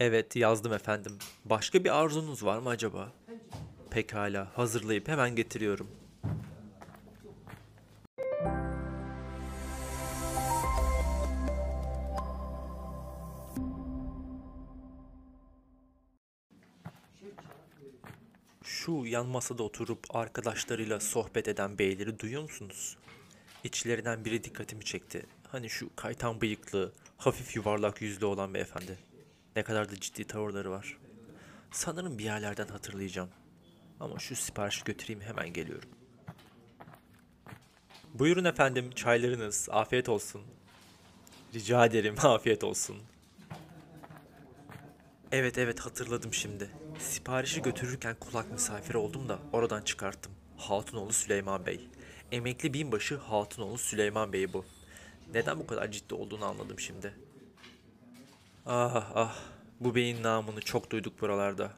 Evet yazdım efendim. Başka bir arzunuz var mı acaba? Pekala hazırlayıp hemen getiriyorum. Şu yan masada oturup arkadaşlarıyla sohbet eden beyleri duyuyor musunuz? İçlerinden biri dikkatimi çekti. Hani şu kaytan bıyıklı, hafif yuvarlak yüzlü olan beyefendi. Ne kadar da ciddi tavırları var. Sanırım bir yerlerden hatırlayacağım. Ama şu siparişi götüreyim hemen geliyorum. Buyurun efendim çaylarınız. Afiyet olsun. Rica ederim afiyet olsun. Evet evet hatırladım şimdi. Siparişi götürürken kulak misafiri oldum da oradan çıkarttım. Hatunoğlu Süleyman Bey. Emekli binbaşı Hatunoğlu Süleyman Bey bu. Neden bu kadar ciddi olduğunu anladım şimdi. Ah ah bu beyin namını çok duyduk buralarda.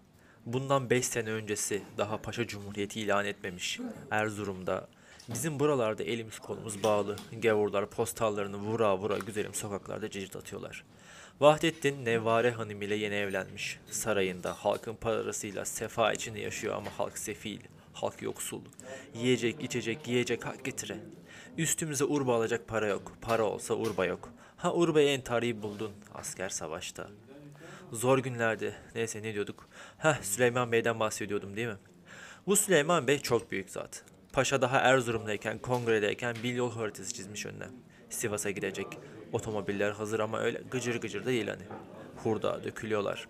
Bundan 5 sene öncesi daha Paşa Cumhuriyeti ilan etmemiş. Erzurum'da bizim buralarda elimiz kolumuz bağlı. Gavurlar postallarını vura vura güzelim sokaklarda cicirt atıyorlar. Vahdettin Nevare Hanım ile yeni evlenmiş. Sarayında halkın parasıyla sefa içinde yaşıyor ama halk sefil, halk yoksul. Yiyecek, içecek, giyecek hak getire. Üstümüze urba alacak para yok. Para olsa urba yok. Ha urbayı en tarihi buldun. Asker savaşta. Zor günlerdi. Neyse ne diyorduk? Heh Süleyman Bey'den bahsediyordum değil mi? Bu Süleyman Bey çok büyük zat. Paşa daha Erzurum'dayken, kongredeyken bir yol haritası çizmiş önüne. Sivas'a gidecek. Otomobiller hazır ama öyle gıcır gıcır değil hani. Hurda dökülüyorlar.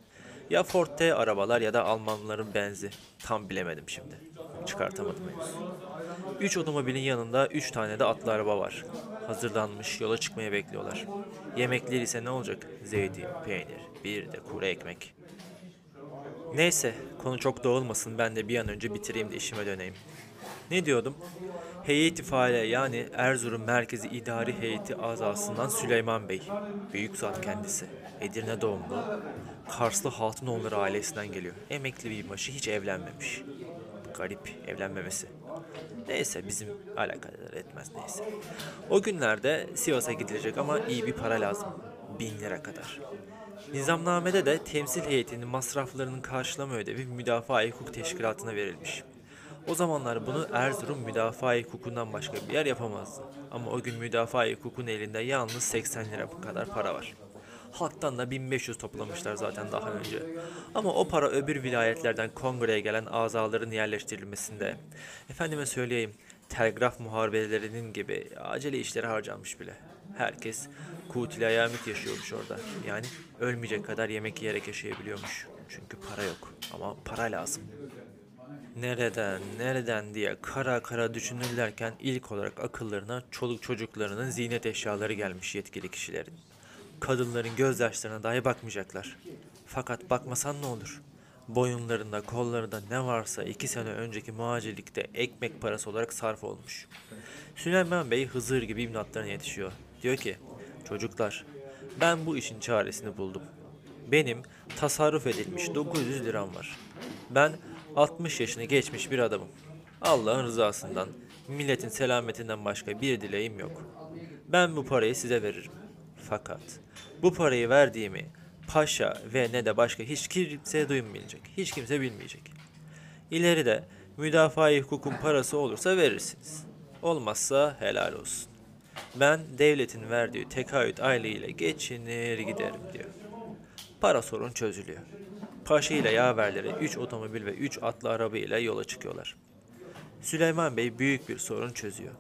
Ya Ford T arabalar ya da Almanların benzi. Tam bilemedim şimdi. Çıkartamadım henüz. Üç otomobilin yanında üç tane de atlı araba var. Hazırlanmış yola çıkmaya bekliyorlar. Yemekleri ise ne olacak? Zeytin, peynir, bir de kuru ekmek. Neyse konu çok dağılmasın ben de bir an önce bitireyim de işime döneyim. Ne diyordum? Heyeti Fale yani Erzurum Merkezi İdari Heyeti azasından Süleyman Bey. Büyük zat kendisi. Edirne doğumlu. Karslı Hatınoğulları ailesinden geliyor. Emekli bir başı hiç evlenmemiş. Garip evlenmemesi. Neyse bizim alakadar etmez neyse. O günlerde Sivas'a gidilecek ama iyi bir para lazım. Bin lira kadar. Nizamnamede de temsil heyetinin masraflarının karşılama ödevi Müdafaa-i Hukuk Teşkilatı'na verilmiş. O zamanlar bunu Erzurum Müdafaa-i Hukuk'undan başka bir yer yapamazdı. Ama o gün Müdafaa-i Hukuk'un elinde yalnız 80 lira kadar para var. Halktan da 1500 toplamışlar zaten daha önce. Ama o para öbür vilayetlerden kongreye gelen azaların yerleştirilmesinde, efendime söyleyeyim, telgraf muharebelerinin gibi acele işlere harcanmış bile. Herkes kutil ayamit yaşıyormuş orada. Yani ölmeyecek kadar yemek yiyerek yaşayabiliyormuş. Çünkü para yok ama para lazım. Nereden, nereden diye kara kara düşünürlerken ilk olarak akıllarına çoluk çocuklarının ziynet eşyaları gelmiş yetkili kişilerin. Kadınların gözyaşlarına dahi bakmayacaklar. Fakat bakmasan ne olur? Boyunlarında, kollarında ne varsa iki sene önceki muhacirlikte ekmek parası olarak sarf olmuş. Süleyman Bey Hızır gibi imdatlarına yetişiyor. Diyor ki, çocuklar ben bu işin çaresini buldum. Benim tasarruf edilmiş 900 liram var. Ben 60 yaşını geçmiş bir adamım. Allah'ın rızasından, milletin selametinden başka bir dileğim yok. Ben bu parayı size veririm. Fakat bu parayı verdiğimi paşa ve ne de başka hiç kimse duymayacak. Hiç kimse bilmeyecek. İleride müdafaa-i hukukun parası olursa verirsiniz. Olmazsa helal olsun. Ben devletin verdiği tekaüt aylığıyla geçinir giderim diyor. Para sorun çözülüyor. Paşa ile yaverleri 3 otomobil ve 3 atlı araba ile yola çıkıyorlar. Süleyman Bey büyük bir sorun çözüyor.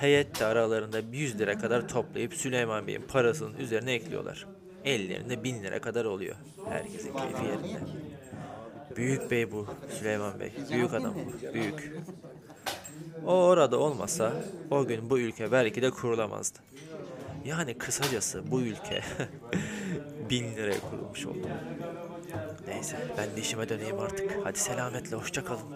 Heyet aralarında 100 lira kadar toplayıp Süleyman Bey'in parasının üzerine ekliyorlar. Ellerinde 1000 lira kadar oluyor. Herkesin keyfi yerinde. Büyük bey bu Süleyman Bey. Büyük adam bu. Büyük. O orada olmasa o gün bu ülke belki de kurulamazdı. Yani kısacası bu ülke bin liraya kurulmuş oldu. Neyse ben de işime döneyim artık. Hadi selametle hoşça kalın.